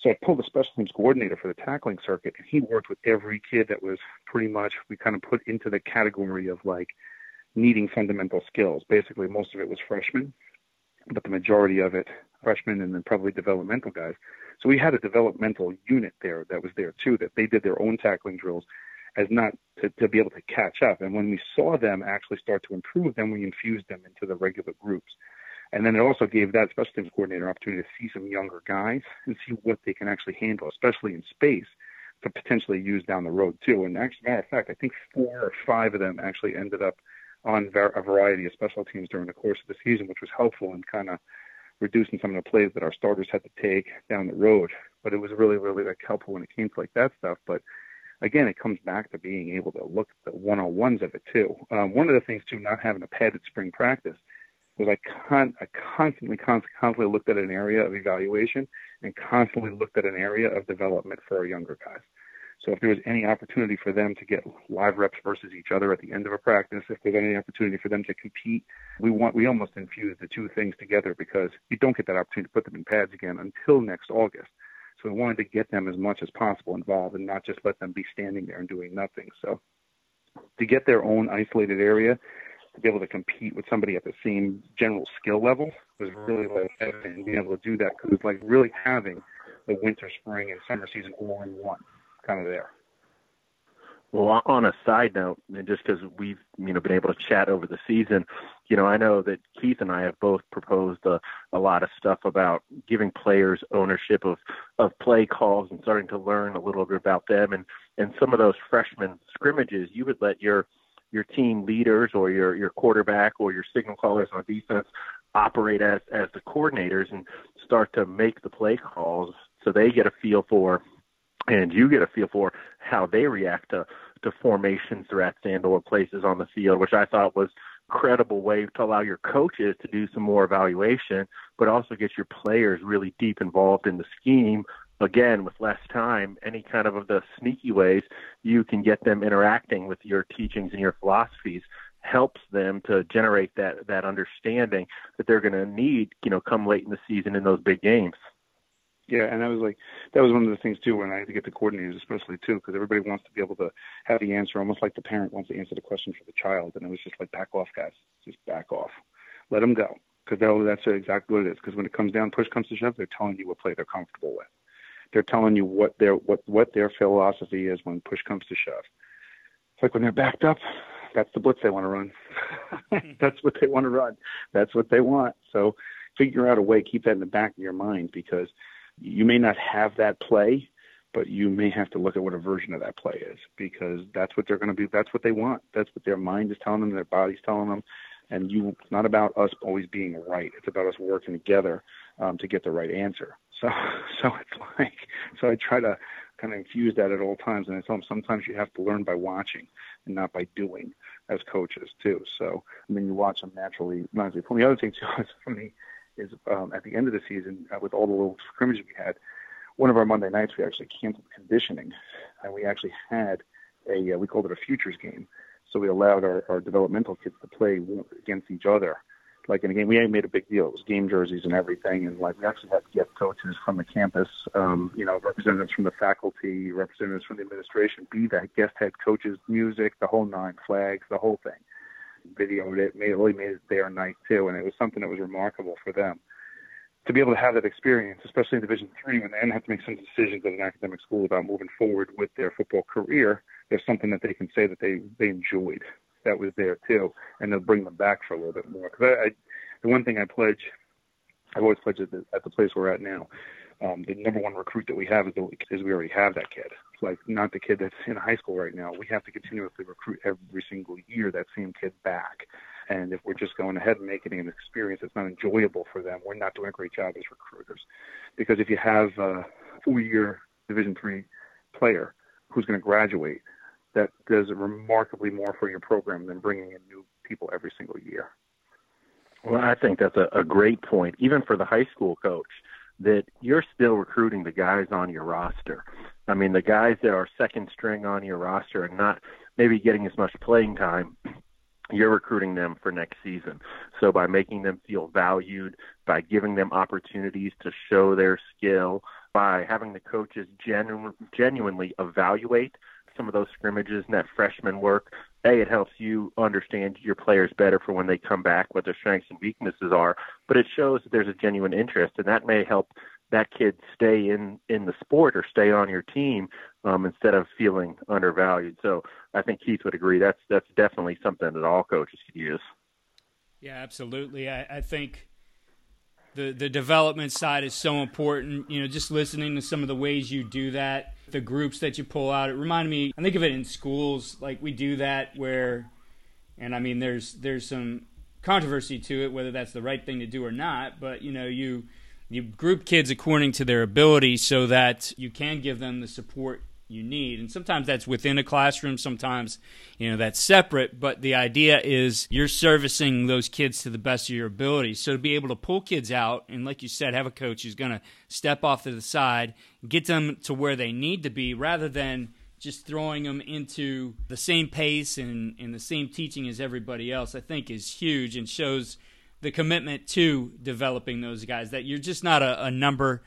S4: So I pulled the special teams coordinator for the tackling circuit, and he worked with every kid that was pretty much we kind of put into the category of like needing fundamental skills. Basically, most of it was freshmen, but the majority of it freshmen and then probably developmental guys. So we had a developmental unit there that was there too, that they did their own tackling drills as not to, to be able to catch up. And when we saw them actually start to improve, then we infused them into the regular groups. And then it also gave that special teams coordinator opportunity to see some younger guys and see what they can actually handle, especially in space, to potentially use down the road too. And actually, matter of fact, I think four or five of them actually ended up on a variety of special teams during the course of the season, which was helpful in kind of reducing some of the plays that our starters had to take down the road. But it was really, really like helpful when it came to like that stuff. But again, it comes back to being able to look at the one-on-ones of it too. Um, one of the things too, not having a padded spring practice, was I, con- I constantly, constantly, constantly looked at an area of evaluation and constantly looked at an area of development for our younger guys. So if there was any opportunity for them to get live reps versus each other at the end of a practice, if there's any opportunity for them to compete, we want we almost infuse the two things together because you don't get that opportunity to put them in pads again until next August. So we wanted to get them as much as possible involved and not just let them be standing there and doing nothing. So to get their own isolated area, to be able to compete with somebody at the same general skill level was really like and being able to do that because it's like really having the winter, spring, and summer season all in one, kind of there.
S3: Well, on a side note, and just because we've you know been able to chat over the season, you know I know that Keith and I have both proposed a, a lot of stuff about giving players ownership of of play calls and starting to learn a little bit about them, and and some of those freshman scrimmages, you would let your your team leaders or your your quarterback or your signal callers on defense operate as as the coordinators and start to make the play calls so they get a feel for and you get a feel for how they react to to formation threats and or places on the field, which I thought was credible way to allow your coaches to do some more evaluation, but also get your players really deep involved in the scheme. Again, with less time, any kind of, of the sneaky ways you can get them interacting with your teachings and your philosophies helps them to generate that that understanding that they're going to need, you know, come late in the season in those big games.
S4: Yeah, and that was like that was one of the things too when I had to get the coordinators, especially too, because everybody wants to be able to have the answer, almost like the parent wants to answer the question for the child, and it was just like back off, guys, just back off, let them go, because that's exactly what it is. Because when it comes down, push comes to shove, they're telling you what play they're comfortable with. They're telling you what their what what their philosophy is when push comes to shove. It's like when they're backed up, that's the blitz they want to run. that's what they want to run. That's what they want. So figure out a way, keep that in the back of your mind because you may not have that play, but you may have to look at what a version of that play is because that's what they're going to be. That's what they want. That's what their mind is telling them, their body's telling them. And you, it's not about us always being right. It's about us working together um, to get the right answer. So, so it's like, so I try to kind of infuse that at all times. And I tell them sometimes you have to learn by watching and not by doing as coaches too. So, I mean, you watch them naturally. naturally. The other thing too is is um, at the end of the season uh, with all the little scrimmages we had. One of our Monday nights, we actually canceled conditioning, and we actually had a uh, we called it a futures game. So we allowed our, our developmental kids to play against each other. Like in a game, we made a big deal. It was game jerseys and everything, and like we actually had guest coaches from the campus, um, you know, representatives from the faculty, representatives from the administration, be that guest head coaches, music, the whole nine, flags, the whole thing videoed it, made really made it their night too, and it was something that was remarkable for them to be able to have that experience, especially in Division Three, when they then have to make some decisions at an academic school about moving forward with their football career. There's something that they can say that they they enjoyed that was there too, and they'll bring them back for a little bit more. Because I, I, the one thing I pledge, I've always pledged at the, at the place we're at now. Um, the number one recruit that we have is, the, is we already have that kid. Like not the kid that's in high school right now. We have to continuously recruit every single year that same kid back. And if we're just going ahead and making an experience that's not enjoyable for them, we're not doing a great job as recruiters. Because if you have a four-year Division three player who's going to graduate, that does remarkably more for your program than bringing in new people every single year.
S3: Well, I think that's a, a great point, even for the high school coach, that you're still recruiting the guys on your roster. I mean, the guys that are second string on your roster and not maybe getting as much playing time, you're recruiting them for next season. So by making them feel valued, by giving them opportunities to show their skill, by having the coaches genu- genuinely evaluate some of those scrimmages and that freshman work, a it helps you understand your players better for when they come back, what their strengths and weaknesses are. But it shows that there's a genuine interest, and that may help that kid stay in in the sport or stay on your team um, instead of feeling undervalued. So I think Keith would agree. That's that's definitely something that all coaches could use.
S1: Yeah, absolutely. I, I think the the development side is so important. You know, just listening to some of the ways you do that, the groups that you pull out. It reminded me. I think of it in schools, like we do that where, and I mean, there's there's some controversy to it whether that's the right thing to do or not. But you know, you you group kids according to their ability so that you can give them the support you need. And sometimes that's within a classroom, sometimes, you know, that's separate. But the idea is you're servicing those kids to the best of your ability. So to be able to pull kids out and, like you said, have a coach who's going to step off to the side, get them to where they need to be rather than just throwing them into the same pace and, and the same teaching as everybody else, I think is huge and shows the commitment to developing those guys that you're just not a, a number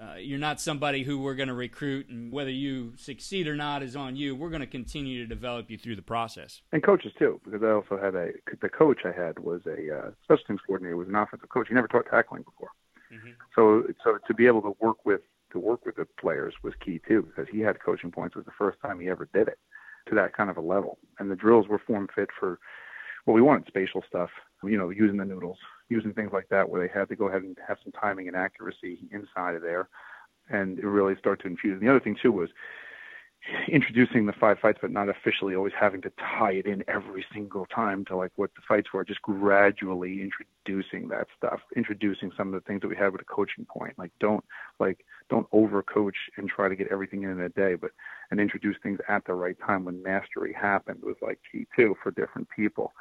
S1: uh, you're not somebody who we're going to recruit, and whether you succeed or not is on you. We're going to continue to develop you through the process.
S4: And coaches too, because I also had a the coach I had was a uh, special teams coordinator, was an offensive coach. He never taught tackling before, mm-hmm. so so to be able to work with to work with the players was key too, because he had coaching points. It was the first time he ever did it to that kind of a level, and the drills were form fit for what we wanted, spatial stuff. You know, using the noodles, using things like that where they had to go ahead and have some timing and accuracy inside of there and it really started to infuse. And the other thing too was introducing the five fights, but not officially always having to tie it in every single time to like what the fights were. Just gradually introducing that stuff, introducing some of the things that we had with a coaching point. Like don't like don't overcoach and try to get everything in in a day, but and introduce things at the right time when mastery happened was like key too for different people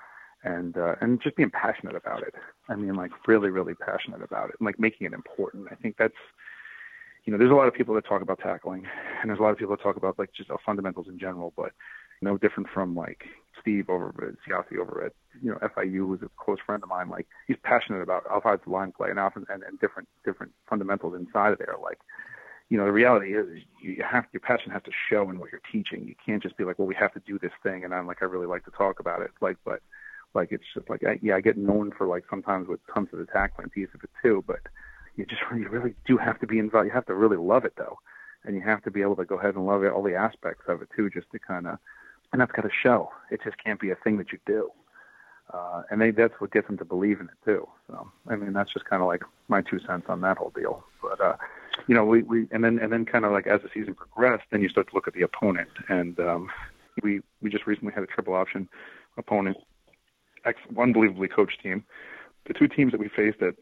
S4: and uh, and just being passionate about it. I mean, like really, really passionate about it, and like making it important. I think that's you know, there's a lot of people that talk about tackling, and there's a lot of people that talk about like just uh, fundamentals in general, but no different from like Steve over at Siasi over at you know FIU, who's a close friend of mine. Like he's passionate about offensive line play and offense and, and different different fundamentals inside of there. Like you know, the reality is you have your passion has to show in what you're teaching. You can't just be like, well, we have to do this thing, and I'm like, I really like to talk about it. Like, but like it's just like I, yeah, I get known for like sometimes what comes to the tackling piece of it too, but you just you really do have to be involved. You have to really love it though, and you have to be able to go ahead and love it, all the aspects of it too, just to kind of, and that's got to show. It just can't be a thing that you do. Uh, and they, that's what gets them to believe in it too. So, I mean, that's just kind of like my two cents on that whole deal. But, uh, you know, we, we, and then, and then kind of like as the season progressed, then you start to look at the opponent. And, um, we, we just recently had a triple option opponent, ex- unbelievably coached team. The two teams that we faced at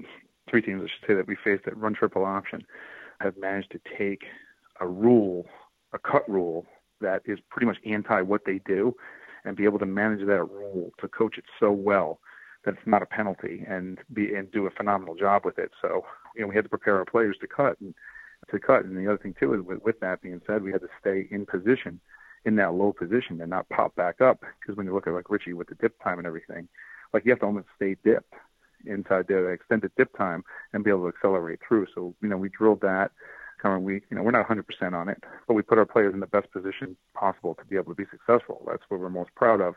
S4: three teams, I should say, that we faced that run triple option have managed to take a rule, a cut rule that is pretty much anti what they do, and be able to manage that rule to coach it so well that it's not a penalty and be and do a phenomenal job with it. So you know we had to prepare our players to cut and to cut. And the other thing too is with, with that being said, we had to stay in position in that low position and not pop back up because when you look at like Richie with the dip time and everything, like you have to almost stay dipped inside the extended dip time and be able to accelerate through. So, you know, we drilled that. Kind of we, you know, we're not 100% on it, but we put our players in the best position possible to be able to be successful. That's what we're most proud of.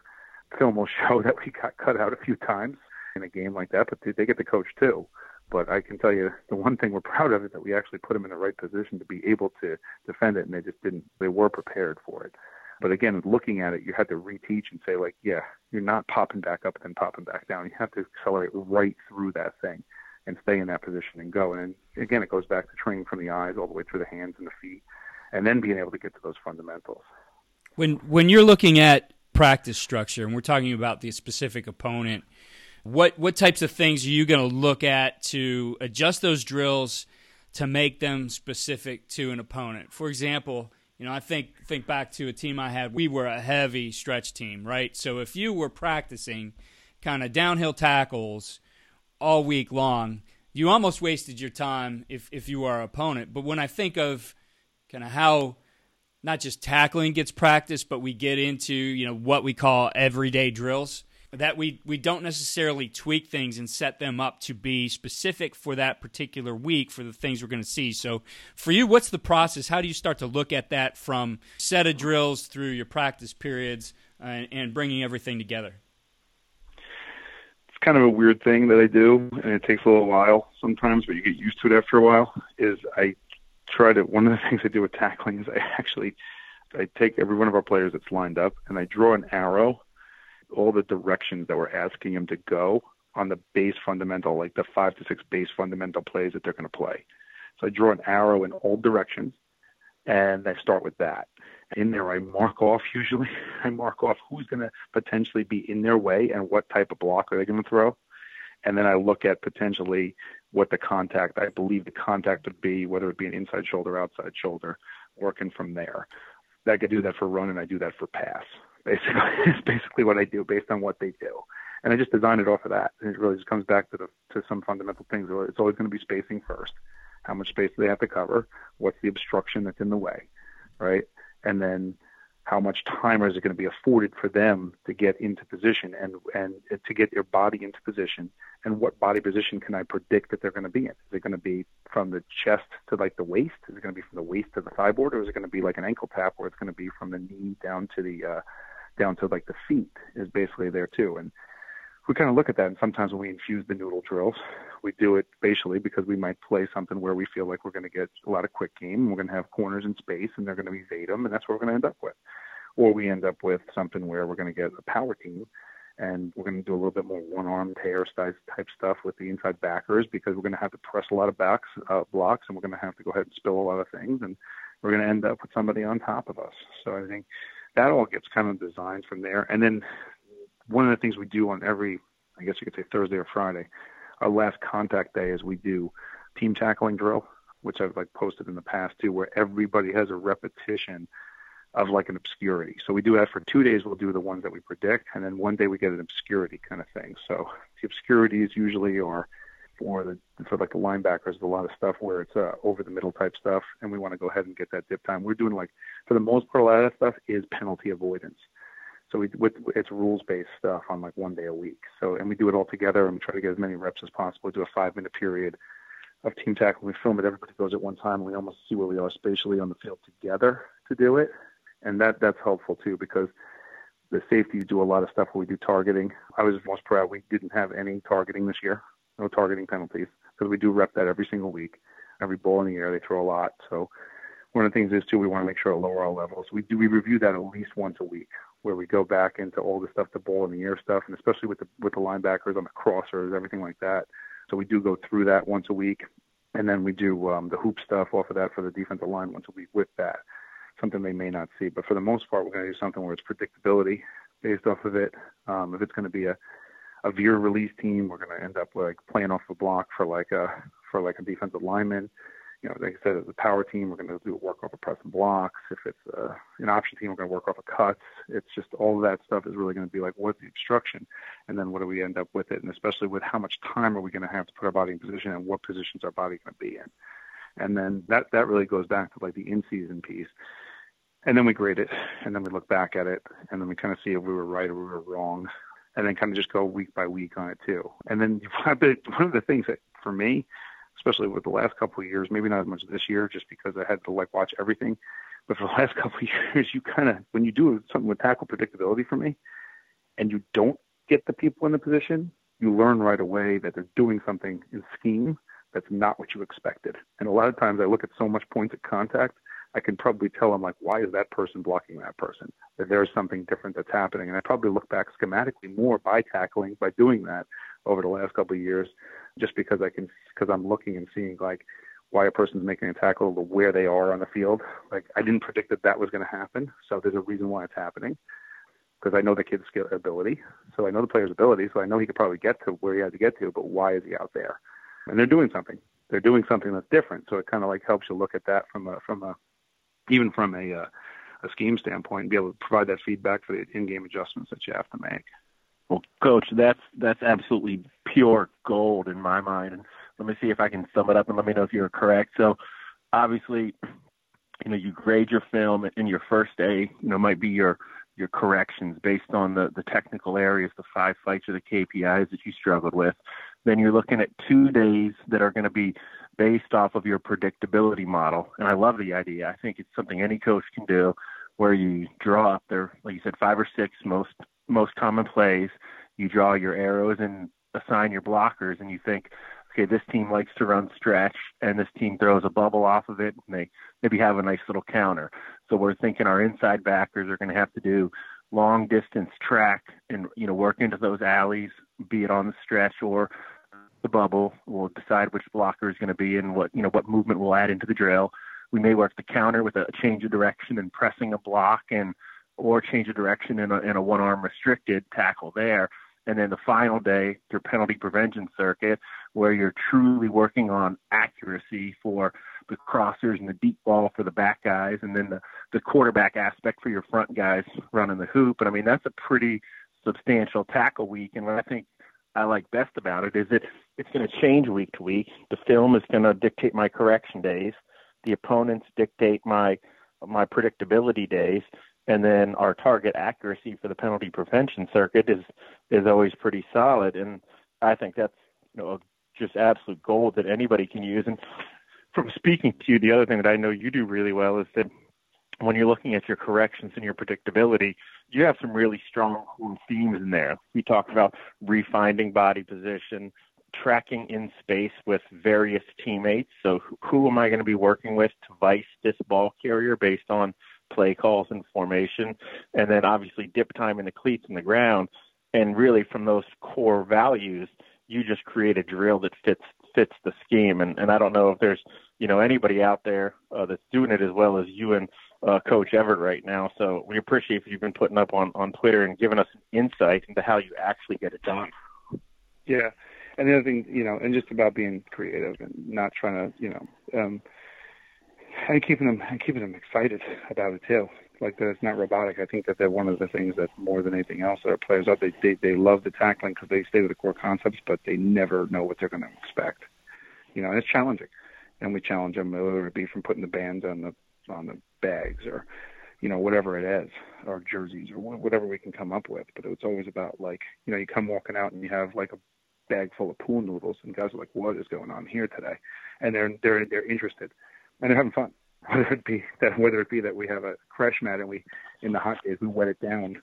S4: Film will show that we got cut out a few times in a game like that, but they get the coach too. But I can tell you the one thing we're proud of is that we actually put them in the right position to be able to defend it, and they just didn't. They were prepared for it. But again, looking at it, you had to reteach and say like, yeah, you're not popping back up and then popping back down. You have to accelerate right through that thing and stay in that position and go. And again, it goes back to training from the eyes all the way through the hands and the feet and then being able to get to those fundamentals.
S1: When when you're looking at practice structure and we're talking about the specific opponent, what what types of things are you going to look at to adjust those drills to make them specific to an opponent? For example, you know, I think think back to a team I had. We were a heavy stretch team, right? So if you were practicing kind of downhill tackles all week long, you almost wasted your time if if you are opponent. But when I think of kind of how not just tackling gets practiced, but we get into you know what we call everyday drills that we we don't necessarily tweak things and set them up to be specific for that particular week for the things we're going to see. So for you, what's the process? How do you start to look at that from set of drills through your practice periods and, and bringing everything together?
S4: It's kind of a weird thing that I do, and it takes a little while sometimes, but you get used to it after a while. Is I try to one of the things I do with tackling is I actually I take every one of our players that's lined up and I draw an arrow all the directions that we're asking him to go on the base fundamental, like the five to six base fundamental plays that they're going to play. So I draw an arrow in all directions, and I start with that. In there, I mark off usually. I mark off who's going to potentially be in their way and what type of block are they going to throw. And then I look at potentially what the contact, I believe the contact would be, whether it be an inside shoulder, outside shoulder, working from there. I could do that for run and I do that for pass. Basically, it's basically what I do based on what they do, and I just design it off of that. And it really just comes back to the to some fundamental things. It's always going to be spacing first. How much space do they have to cover? What's the obstruction that's in the way, right? And then how much time is it going to be afforded for them to get into position and and to get their body into position and what body position can I predict that they're going to be in? Is it going to be from the chest to like the waist? Is it going to be from the waist to the thigh board, or is it going to be like an ankle tap, where it's going to be from the knee down to the uh, down to like the feet is basically there too. And we kind of look at that. And sometimes when we infuse the noodle drills, we do it spatially because we might play something where we feel like we're going to get a lot of quick game. We're going to have corners in space and they're going to evade them. And that's what we're going to end up with. Or we end up with something where we're going to get a power team and we're going to do a little bit more one arm tear type stuff with the inside backers because we're going to have to press a lot of backs uh, blocks and we're going to have to go ahead and spill a lot of things and we're going to end up with somebody on top of us. So I think that all gets kind of designed from there. And then one of the things we do on every, I guess you could say Thursday or Friday, our last contact day is we do team tackling drill, which I've like posted in the past too, where everybody has a repetition of like an obscurity. So we do that for two days. We'll do the ones that we predict, and then one day we get an obscurity kind of thing. So the obscurities usually are for the for like the linebackers, a lot of stuff where it's uh, over the middle type stuff, and we want to go ahead and get that dip time. We're doing like for the most part, a lot of that stuff is penalty avoidance. So we with it's rules based stuff on like one day a week. So and we do it all together and we try to get as many reps as possible. Do a five minute period of team tackle. We film it. Everybody goes at one time. We almost see where we are spatially on the field together to do it, and that that's helpful too because the safeties do a lot of stuff where we do targeting. I was most proud we didn't have any targeting this year no targeting penalties because we do rep that every single week. Every ball in the air, they throw a lot. So one of the things is too, we want to make sure to lower our levels. We do we review that at least once a week, where we go back into all the stuff, the ball in the air stuff, and especially with the with the linebackers on the crossers, everything like that. So we do go through that once a week, and then we do um, the hoop stuff off of that for the defensive line once a week with that. Something they may not see, but for the most part, we're going to do something where it's predictability based off of it. Um, if it's going to be a a veer release team. We're going to end up like playing off the block for like a for like a defensive lineman. You know, like I said, as a power team, we're going to do work off of press and blocks. If it's uh, an option team, we're going to work off of cuts. It's just all of that stuff is really going to be like, what's the obstruction, and then what do we end up with it, and especially with how much time are we going to have to put our body in position, and what positions our body going to be in, and then that that really goes back to like the in-season piece and then we grade it and then we look back at it and then we kind of see if we were right or we were wrong and then kind of just go week by week on it too. And then one of the things that for me, especially with the last couple of years, maybe not as much this year, just because I had to like watch everything. But for the last couple of years, you kind of when you do something with tackle predictability for me, and you don't get the people in the position, you learn right away that they're doing something in scheme that's not what you expected. And a lot of times I look at so much points of contact I can probably tell them like, why is that person blocking that person? That there's something different that's happening. And I probably look back schematically more by tackling, by doing that over the last couple of years, just because I can, because I'm looking and seeing like, why a person's making a tackle, where they are on the field. Like I didn't predict that that was going to happen, so there's a reason why it's happening. Because I know the kid's skill ability, so I know the player's ability, so I know he could probably get to where he had to get to. But why is he out there? And they're doing something. They're doing something that's different. So it kind of like helps you look at that from a from a even from a uh, a scheme standpoint and be able to provide that feedback for the in-game adjustments that you have to make.
S3: Well, coach, that's that's absolutely pure gold in my mind. And let me see if I can sum it up and let me know if you're correct. So, obviously, you know, you grade your film in your first day. You know, might be your your corrections based on the the technical areas, the five fights or the KPIs that you struggled with. Then you're looking at two days that are going to be based off of your predictability model. And I love the idea. I think it's something any coach can do where you draw up there, like you said, five or six most most common plays. You draw your arrows and assign your blockers, and you think, okay, this team likes to run stretch, and this team throws a bubble off of it, and they maybe have a nice little counter. So we're thinking our inside backers are going to have to do long distance track and you know work into those alleys, be it on the stretch or the bubble. We'll decide which blocker is going to be and what you know what movement we'll add into the drill. We may work the counter with a change of direction and pressing a block and or change of direction in a, in a one arm restricted tackle there. And then the final day, your penalty prevention circuit, where you're truly working on accuracy for the crossers and the deep ball for the back guys, and then the, the quarterback aspect for your front guys running the hoop. And I mean, that's a pretty substantial tackle week. And what I think I like best about it is that it's going to change week to week. The film is going to dictate my correction days. The opponents dictate my my predictability days, and then our target accuracy for the penalty prevention circuit is is always pretty solid. And I think that's you know just absolute gold that anybody can use. And from speaking to you, the other thing that I know you do really well is that when you're looking at your corrections and your predictability, you have some really strong themes in there. We talked about refinding body position, tracking in space with various teammates. So, who am I going to be working with to vice this ball carrier based on play calls and formation? And then, obviously, dip time in the cleats in the ground. And really, from those core values, you just create a drill that fits fits the scheme. And, and I don't know if there's you know anybody out there uh, that's doing it as well as you and uh, Coach Everett right now. So we appreciate if you've been putting up on on Twitter and giving us insight into how you actually get it done.
S4: Yeah, and the other thing, you know, and just about being creative and not trying to, you know, um, and keeping them and keeping them excited about it too. Like that it's not robotic. I think that they're one of the things that more than anything else that our players out they they, they love the tackling because they stay with the core concepts, but they never know what they're going to expect. You know, and it's challenging, and we challenge them whether it be from putting the bands on the on the bags or you know whatever it is or jerseys or whatever we can come up with but it's always about like you know you come walking out and you have like a bag full of pool noodles and guys are like what is going on here today and they're they're they're interested and they're having fun whether it be that whether it be that we have a crash mat and we in the hot days we wet it down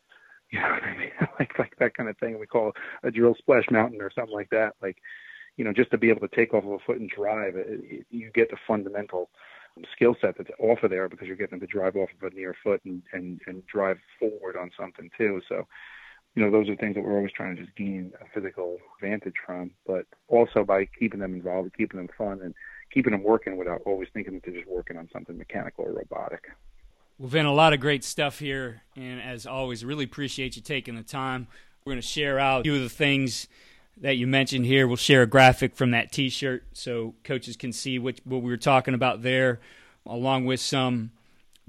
S4: you know what I mean? like like that kind of thing we call a drill splash mountain or something like that like you know just to be able to take off of a foot and drive it, it, you get the fundamental skill set that's off of there because you're getting to drive off of a near foot and, and, and drive forward on something too. So, you know, those are things that we're always trying to just gain a physical advantage from, but also by keeping them involved, keeping them fun, and keeping them working without always thinking that they're just working on something mechanical or robotic.
S1: Well, Vin, a lot of great stuff here, and as always, really appreciate you taking the time. We're going to share out a few of the things that you mentioned here. We'll share a graphic from that T-shirt so coaches can see what, what we were talking about there, along with some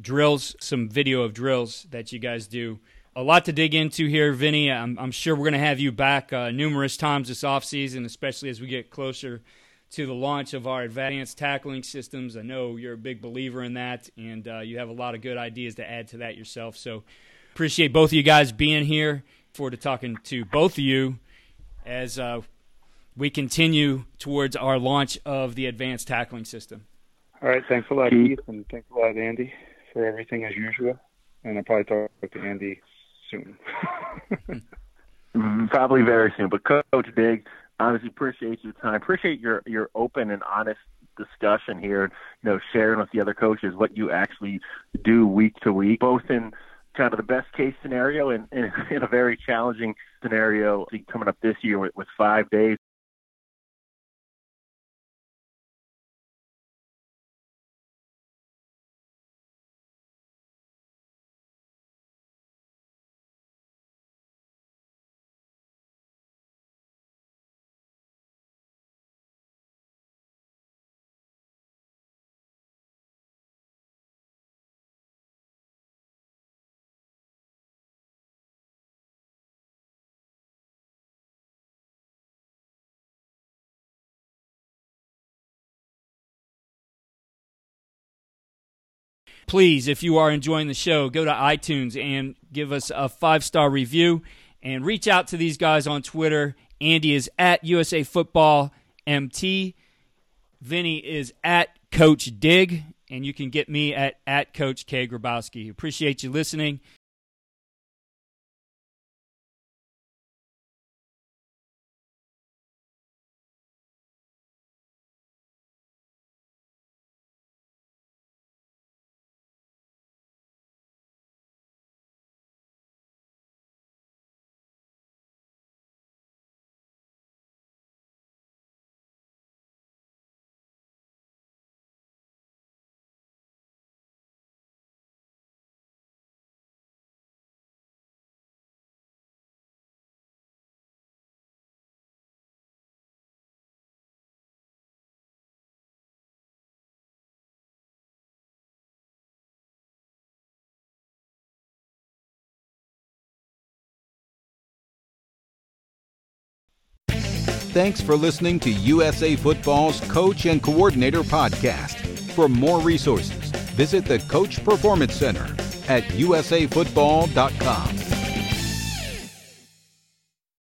S1: drills, some video of drills that you guys do. A lot to dig into here, Vinny. I'm, I'm sure we're going to have you back uh, numerous times this offseason, especially as we get closer to the launch of our advanced tackling systems. I know you're a big believer in that, and uh, you have a lot of good ideas to add to that yourself. So appreciate both of you guys being here. Forward to talking to both of you as uh, we continue towards our launch of the advanced tackling system.
S4: All right. Thanks a lot, Keith, and thanks a lot, Andy, for everything as usual. And I'll probably talk to Andy soon.
S3: Probably very soon. But Coach Big, obviously appreciate your time. Appreciate your your open and honest discussion here. You know, sharing with the other coaches what you actually do week to week, both in kind of the best case scenario and in, in, a very challenging scenario coming up this year with, with five days
S1: Please, if you are enjoying the show, go to iTunes and give us a five star review and reach out to these guys on Twitter. Andy is at USA Football MT. Vinny is at Coach Dig, and you can get me at, at Coach K. Grabowski. Appreciate you listening.
S2: Thanks for listening to USA Football's Coach and Coordinator Podcast. For more resources, visit the Coach Performance Center at usafootball.com.